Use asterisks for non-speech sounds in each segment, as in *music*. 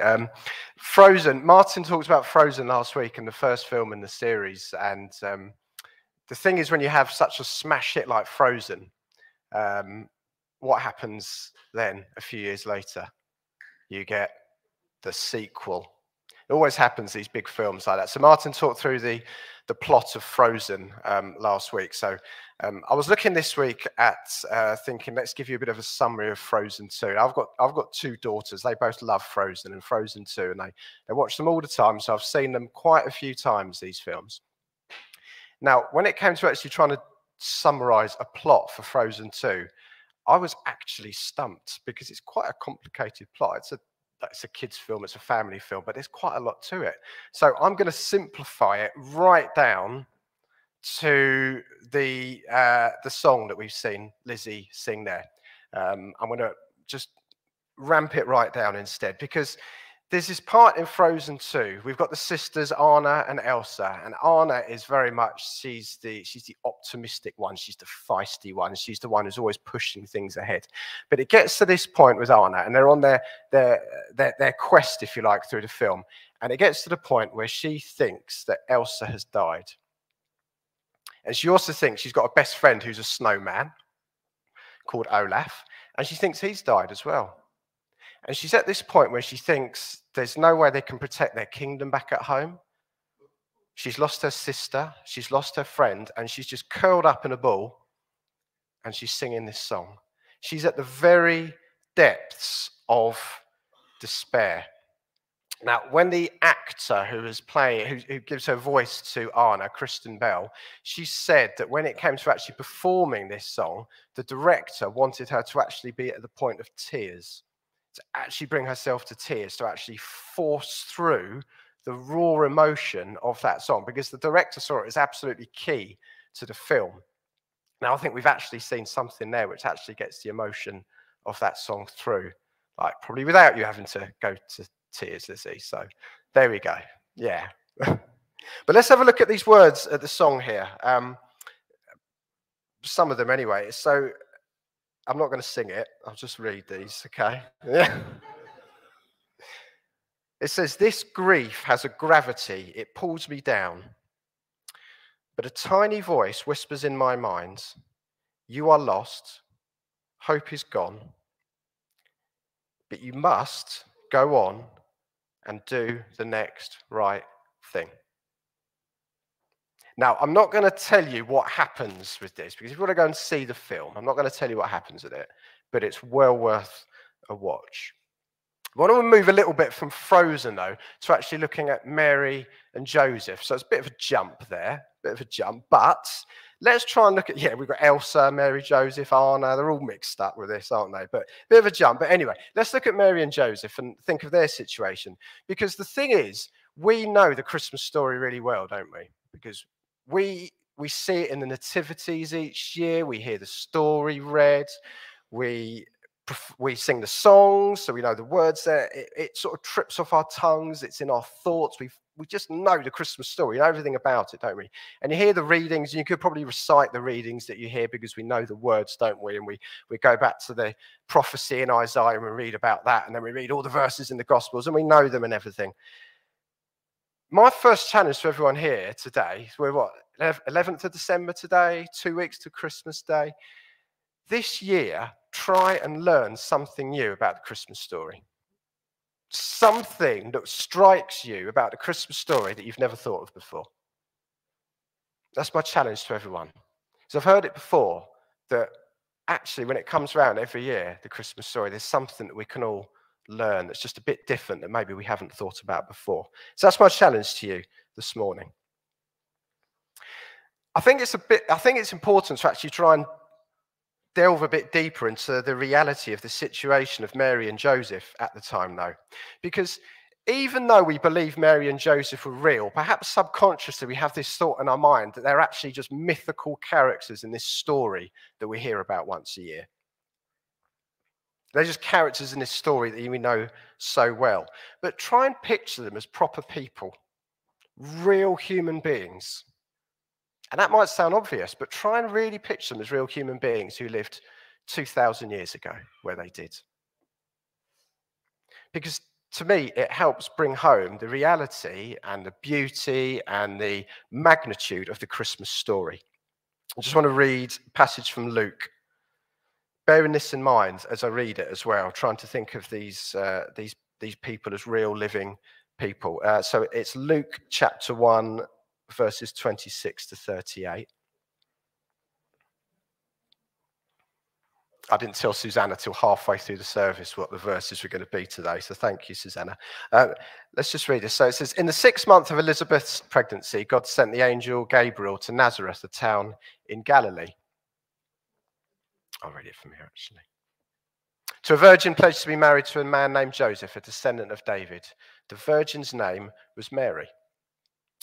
Um, Frozen. Martin talked about Frozen last week in the first film in the series, and um, the thing is, when you have such a smash hit like Frozen, um, what happens then? A few years later, you get the sequel. It always happens these big films like that. So Martin talked through the the plot of Frozen um, last week. So um, I was looking this week at uh, thinking, let's give you a bit of a summary of Frozen 2. I've got I've got two daughters. They both love Frozen and Frozen 2, and they they watch them all the time. So I've seen them quite a few times. These films. Now, when it came to actually trying to summarize a plot for Frozen 2, I was actually stumped because it's quite a complicated plot. It's a it's a kids film, it's a family film, but there's quite a lot to it. So I'm going to simplify it right down to the uh, the song that we've seen Lizzie sing there. Um, I'm going to just ramp it right down instead because there's this part in Frozen 2. We've got the sisters Anna and Elsa, and Anna is very much she's the she's the optimistic one. She's the feisty one. She's the one who's always pushing things ahead. But it gets to this point with Anna, and they're on their their their, their quest, if you like, through the film, and it gets to the point where she thinks that Elsa has died, and she also thinks she's got a best friend who's a snowman called Olaf, and she thinks he's died as well. And she's at this point where she thinks there's no way they can protect their kingdom back at home. She's lost her sister, she's lost her friend, and she's just curled up in a ball and she's singing this song. She's at the very depths of despair. Now, when the actor who is playing, who, who, gives her voice to Anna, Kristen Bell, she said that when it came to actually performing this song, the director wanted her to actually be at the point of tears to actually bring herself to tears, to actually force through the raw emotion of that song, because the director saw it as absolutely key to the film. Now, I think we've actually seen something there which actually gets the emotion of that song through, like probably without you having to go to tears, Lizzie. So there we go. Yeah. *laughs* but let's have a look at these words at the song here. Um, some of them, anyway. So I'm not going to sing it. I'll just read these, okay? Yeah. *laughs* it says, This grief has a gravity, it pulls me down. But a tiny voice whispers in my mind, You are lost, hope is gone. But you must go on and do the next right thing. Now, I'm not going to tell you what happens with this because if you want to go and see the film, I'm not going to tell you what happens with it, but it's well worth a watch. I want to move a little bit from Frozen, though, to actually looking at Mary and Joseph. So it's a bit of a jump there, a bit of a jump. But let's try and look at, yeah, we've got Elsa, Mary, Joseph, Anna. They're all mixed up with this, aren't they? But a bit of a jump. But anyway, let's look at Mary and Joseph and think of their situation. Because the thing is, we know the Christmas story really well, don't we? Because we we see it in the nativities each year. We hear the story read. We we sing the songs, so we know the words there. It, it, sort of trips off our tongues. It's in our thoughts. We we just know the Christmas story, know everything about it, don't we? And you hear the readings, and you could probably recite the readings that you hear because we know the words, don't we? And we we go back to the prophecy in Isaiah and we read about that, and then we read all the verses in the Gospels, and we know them and everything my first challenge to everyone here today, we're what, 11th of December today, two weeks to Christmas Day. This year, try and learn something new about the Christmas story. Something that strikes you about the Christmas story that you've never thought of before. That's my challenge to everyone. So I've heard it before that actually, when it comes around every year, the Christmas story, there's something that we can all learn that's just a bit different that maybe we haven't thought about before. So that's my challenge to you this morning. I think it's a bit I think it's important to actually try and delve a bit deeper into the reality of the situation of Mary and Joseph at the time though. Because even though we believe Mary and Joseph were real, perhaps subconsciously we have this thought in our mind that they're actually just mythical characters in this story that we hear about once a year. They're just characters in this story that we know so well. But try and picture them as proper people, real human beings. And that might sound obvious, but try and really pitch them as real human beings who lived 2,000 years ago where they did. Because to me, it helps bring home the reality and the beauty and the magnitude of the Christmas story. I just want to read a passage from Luke, bearing this in mind as I read it as well, trying to think of these, uh, these, these people as real living people. Uh, so it's Luke chapter 1, verses 26 to 38. I didn't tell Susanna till halfway through the service what the verses were going to be today. So thank you, Susanna. Uh, let's just read this. So it says, In the sixth month of Elizabeth's pregnancy, God sent the angel Gabriel to Nazareth, a town in Galilee. I'll read it from here, actually. To a virgin pledged to be married to a man named Joseph, a descendant of David. The virgin's name was Mary.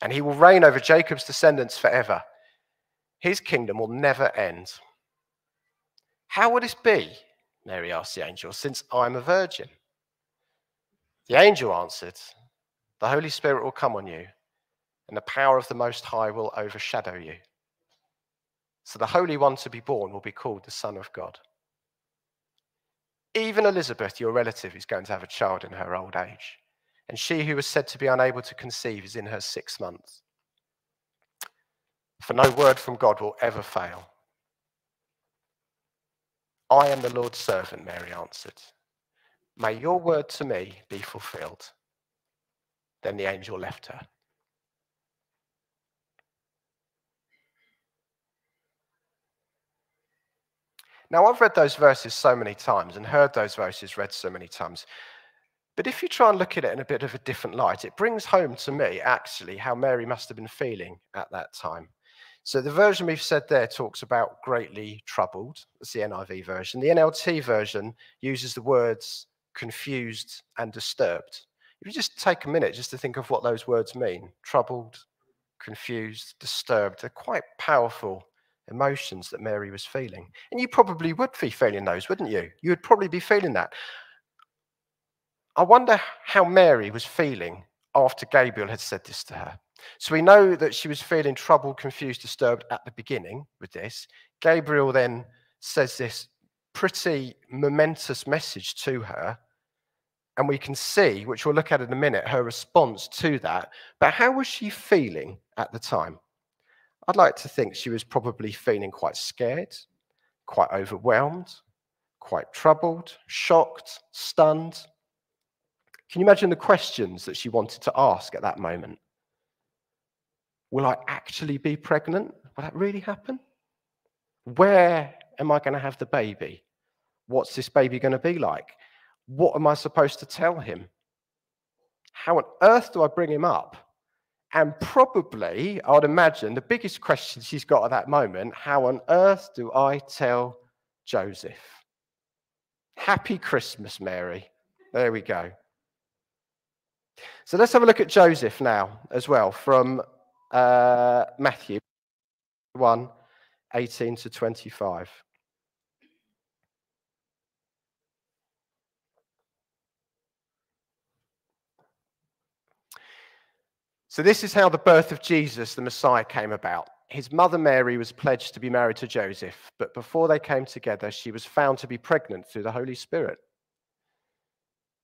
and he will reign over Jacob's descendants forever. His kingdom will never end. How will this be? Mary asked the angel, since I'm a virgin. The angel answered, The Holy Spirit will come on you, and the power of the Most High will overshadow you. So the Holy One to be born will be called the Son of God. Even Elizabeth, your relative, is going to have a child in her old age, and she who was said to be unable to conceive is in her sixth month. For no word from God will ever fail. I am the Lord's servant, Mary answered. May your word to me be fulfilled. Then the angel left her. Now, I've read those verses so many times and heard those verses read so many times. But if you try and look at it in a bit of a different light, it brings home to me actually how Mary must have been feeling at that time. So the version we've said there talks about greatly troubled. That's the NIV version. The NLT version uses the words confused and disturbed. If you just take a minute just to think of what those words mean troubled, confused, disturbed, they're quite powerful emotions that Mary was feeling. And you probably would be feeling those, wouldn't you? You would probably be feeling that. I wonder how Mary was feeling after Gabriel had said this to her. So we know that she was feeling troubled, confused, disturbed at the beginning with this. Gabriel then says this pretty momentous message to her. And we can see, which we'll look at in a minute, her response to that. But how was she feeling at the time? I'd like to think she was probably feeling quite scared, quite overwhelmed, quite troubled, shocked, stunned. Can you imagine the questions that she wanted to ask at that moment? Will I actually be pregnant? Will that really happen? Where am I going to have the baby? What's this baby going to be like? What am I supposed to tell him? How on earth do I bring him up? And probably, I would imagine, the biggest question she's got at that moment how on earth do I tell Joseph? Happy Christmas, Mary. There we go. So let's have a look at Joseph now as well from uh, Matthew 1 18 to 25. So, this is how the birth of Jesus, the Messiah, came about. His mother Mary was pledged to be married to Joseph, but before they came together, she was found to be pregnant through the Holy Spirit.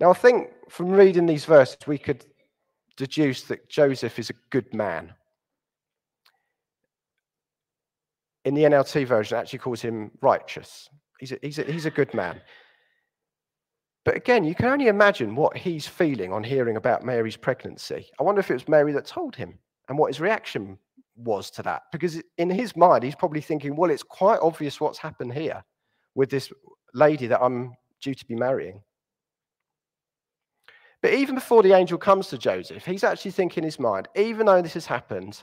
Now, I think from reading these verses, we could deduce that Joseph is a good man. In the NLT version, it actually calls him righteous. He's a, he's a, he's a good man. But again, you can only imagine what he's feeling on hearing about Mary's pregnancy. I wonder if it was Mary that told him and what his reaction was to that. Because in his mind, he's probably thinking, well, it's quite obvious what's happened here with this lady that I'm due to be marrying. But even before the angel comes to Joseph, he's actually thinking in his mind, even though this has happened,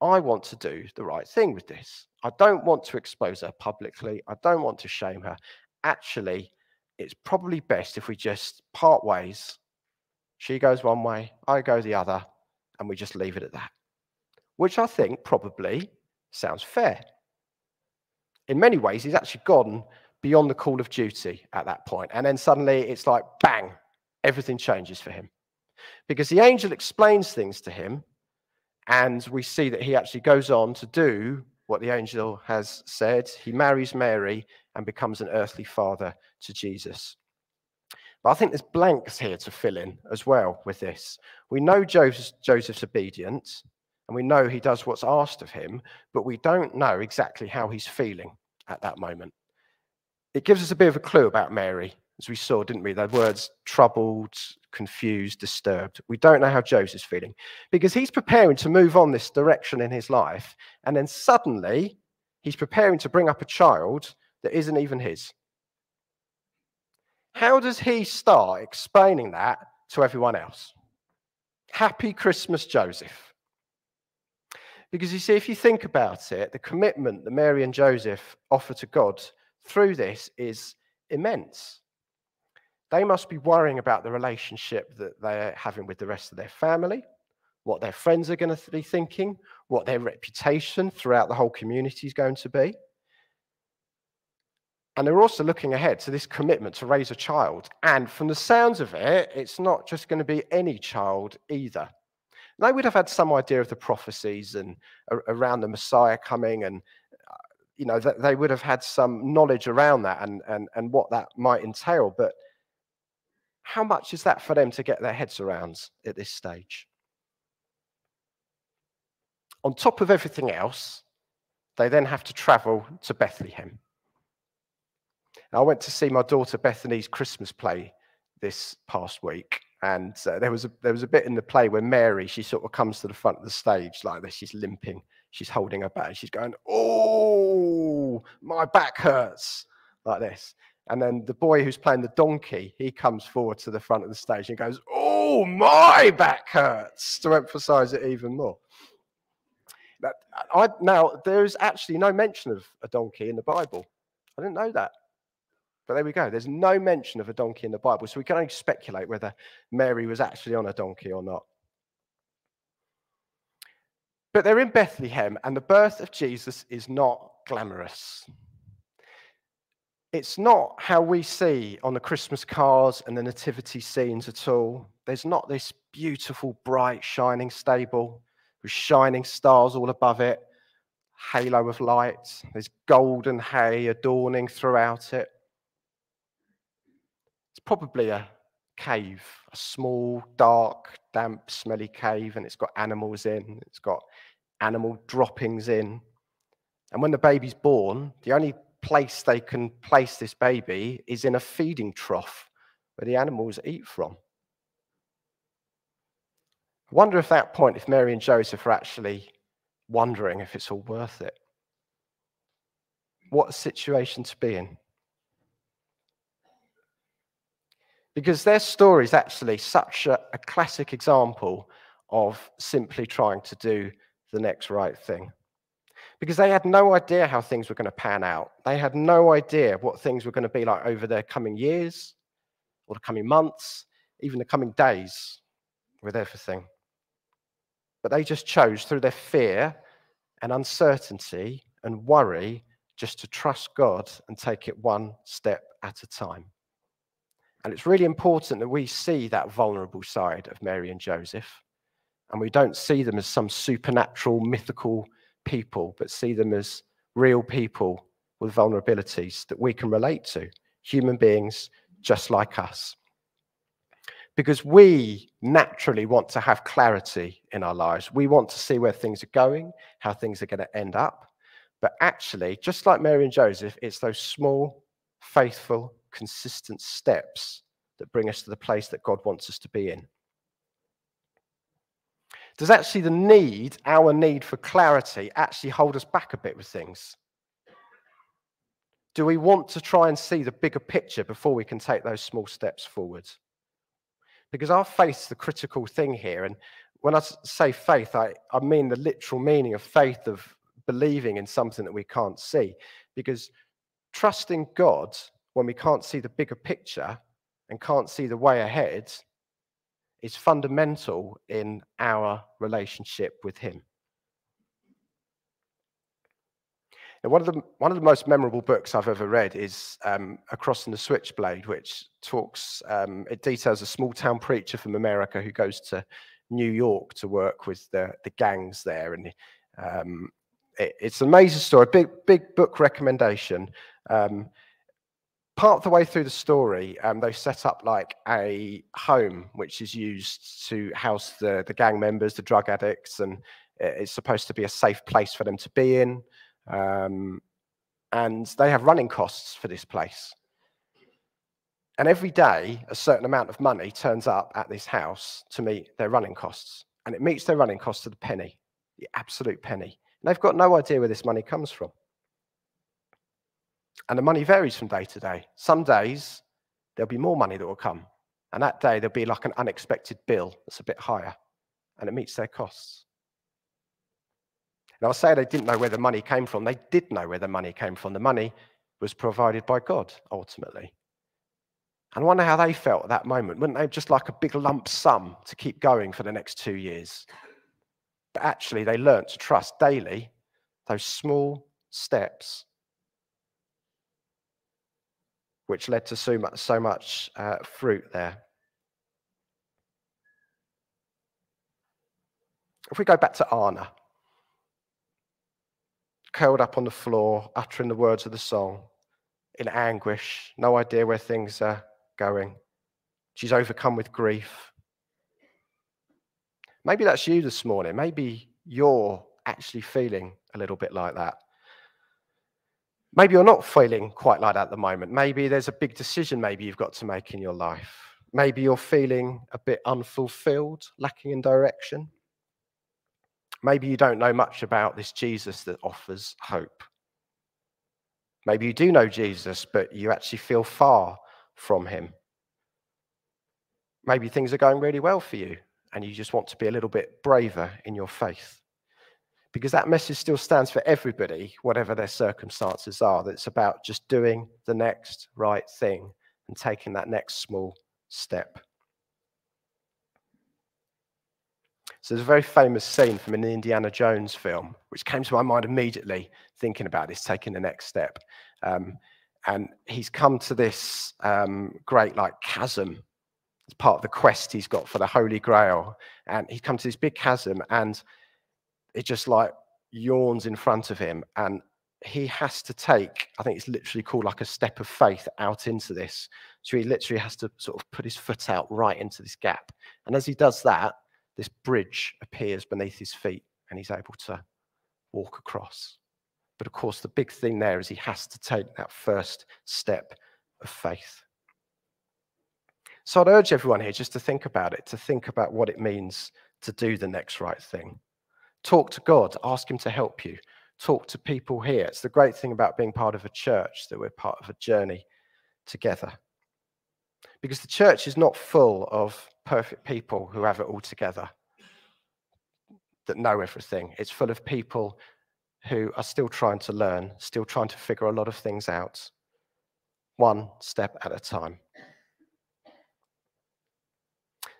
I want to do the right thing with this. I don't want to expose her publicly. I don't want to shame her. Actually, it's probably best if we just part ways. She goes one way, I go the other, and we just leave it at that. Which I think probably sounds fair. In many ways, he's actually gone beyond the call of duty at that point. And then suddenly it's like, bang, everything changes for him. Because the angel explains things to him, and we see that he actually goes on to do what the angel has said. He marries Mary and becomes an earthly father to Jesus. But I think there's blanks here to fill in as well with this. We know Joseph's obedient, and we know he does what's asked of him, but we don't know exactly how he's feeling at that moment. It gives us a bit of a clue about Mary as we saw, didn't we? The words troubled, confused, disturbed. We don't know how Joseph's feeling because he's preparing to move on this direction in his life. And then suddenly he's preparing to bring up a child that isn't even his. How does he start explaining that to everyone else? Happy Christmas, Joseph. Because you see, if you think about it, the commitment that Mary and Joseph offer to God through this is immense. They must be worrying about the relationship that they're having with the rest of their family, what their friends are going to be thinking, what their reputation throughout the whole community is going to be. And they're also looking ahead to this commitment to raise a child. And from the sounds of it, it's not just going to be any child either. They would have had some idea of the prophecies and around the Messiah coming, and uh, you know they would have had some knowledge around that and and and what that might entail. But how much is that for them to get their heads around at this stage? On top of everything else, they then have to travel to Bethlehem. I went to see my daughter Bethany's Christmas play this past week, and uh, there was a there was a bit in the play where Mary she sort of comes to the front of the stage like this. She's limping, she's holding her back, she's going, "Oh, my back hurts," like this. And then the boy who's playing the donkey, he comes forward to the front of the stage and goes, Oh, my back hurts, to emphasize it even more. Now, I, now, there's actually no mention of a donkey in the Bible. I didn't know that. But there we go. There's no mention of a donkey in the Bible. So we can only speculate whether Mary was actually on a donkey or not. But they're in Bethlehem, and the birth of Jesus is not glamorous. It's not how we see on the Christmas cards and the nativity scenes at all. There's not this beautiful, bright, shining stable with shining stars all above it, halo of light. There's golden hay adorning throughout it. It's probably a cave, a small, dark, damp, smelly cave, and it's got animals in, it's got animal droppings in. And when the baby's born, the only place they can place this baby is in a feeding trough where the animals eat from. I wonder if that point, if Mary and Joseph are actually wondering if it's all worth it. What a situation to be in. Because their story is actually such a, a classic example of simply trying to do the next right thing because they had no idea how things were going to pan out. They had no idea what things were going to be like over the coming years or the coming months, even the coming days with everything. But they just chose through their fear and uncertainty and worry just to trust God and take it one step at a time. And it's really important that we see that vulnerable side of Mary and Joseph. And we don't see them as some supernatural, mythical people, but see them as real people with vulnerabilities that we can relate to, human beings just like us. Because we naturally want to have clarity in our lives. We want to see where things are going, how things are going to end up. But actually, just like Mary and Joseph, it's those small, faithful, consistent steps that bring us to the place that God wants us to be in. Does actually the need, our need for clarity, actually hold us back a bit with things? Do we want to try and see the bigger picture before we can take those small steps forward? Because our faith is the critical thing here. And when I say faith, I, I mean the literal meaning of faith of believing in something that we can't see. Because trusting God when we can't see the bigger picture and can't see the way ahead is fundamental in our relationship with Him. Now, one of the one of the most memorable books I've ever read is um, Across the Switchblade, which talks um, it details a small town preacher from America who goes to New York to work with the the gangs there, and um, it, it's an amazing story. Big big book recommendation. Um, part of the way through the story, um, they set up like a home which is used to house the, the gang members, the drug addicts, and it's supposed to be a safe place for them to be in. Um, and they have running costs for this place. And every day, a certain amount of money turns up at this house to meet their running costs. And it meets their running costs to the penny, the absolute penny. And they've got no idea where this money comes from. And the money varies from day to day. Some days, there'll be more money that will come. And that day, there'll be like an unexpected bill that's a bit higher. And it meets their costs. And I'll say they didn't know where the money came from. They did know where the money came from. The money was provided by God, ultimately. And I wonder how they felt at that moment. Wouldn't they just like a big lump sum to keep going for the next two years? But actually, they learned to trust daily those small steps which led to so much, so much uh, fruit there. If we go back to Anna, curled up on the floor, uttering the words of the song, in anguish, no idea where things are going. She's overcome with grief. Maybe that's you this morning. Maybe you're actually feeling a little bit like that. Maybe you're not feeling quite like that at the moment. Maybe there's a big decision maybe you've got to make in your life. Maybe you're feeling a bit unfulfilled, lacking in direction. Maybe you don't know much about this Jesus that offers hope. Maybe you do know Jesus, but you actually feel far from him. Maybe things are going really well for you and you just want to be a little bit braver in your faith because that message still stands for everybody, whatever their circumstances are. That it's about just doing the next right thing and taking that next small step. So there's a very famous scene from an Indiana Jones film, which came to my mind immediately thinking about this, taking the next step. Um, and he's come to this um, great like chasm. It's part of the quest he's got for the Holy Grail. And he's come to this big chasm and it just like yawns in front of him and he has to take i think it's literally called like a step of faith out into this. So he literally has to sort of put his foot out right into this gap. And as he does that this bridge appears beneath his feet and he's able to walk across. But of course the big thing there is he has to take that first step of faith. So i'd urge everyone here just to think about it to think about what it means to do the next right thing Talk to God, ask Him to help you. Talk to people here. It's the great thing about being part of a church that we're part of a journey together. Because the church is not full of perfect people who have it all together, that know everything. It's full of people who are still trying to learn, still trying to figure a lot of things out, one step at a time.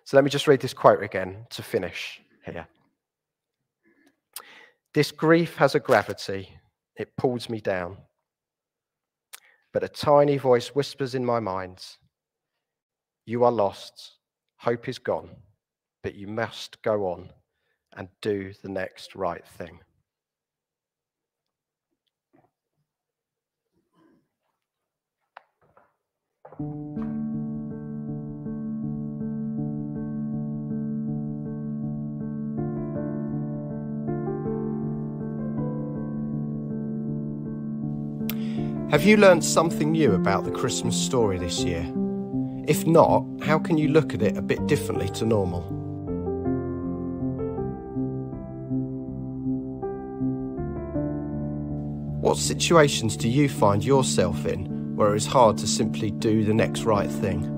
So let me just read this quote again to finish here. This grief has a gravity, it pulls me down. but a tiny voice whispers in my mind You are lost, hope is gone, but you must go on and do the next right thing. Have you learned something new about the Christmas story this year? If not, how can you look at it a bit differently to normal? What situations do you find yourself in where it's hard to simply do the next right thing?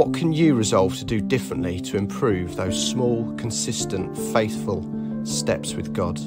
What can you resolve to do differently to improve those small, consistent, faithful steps with God?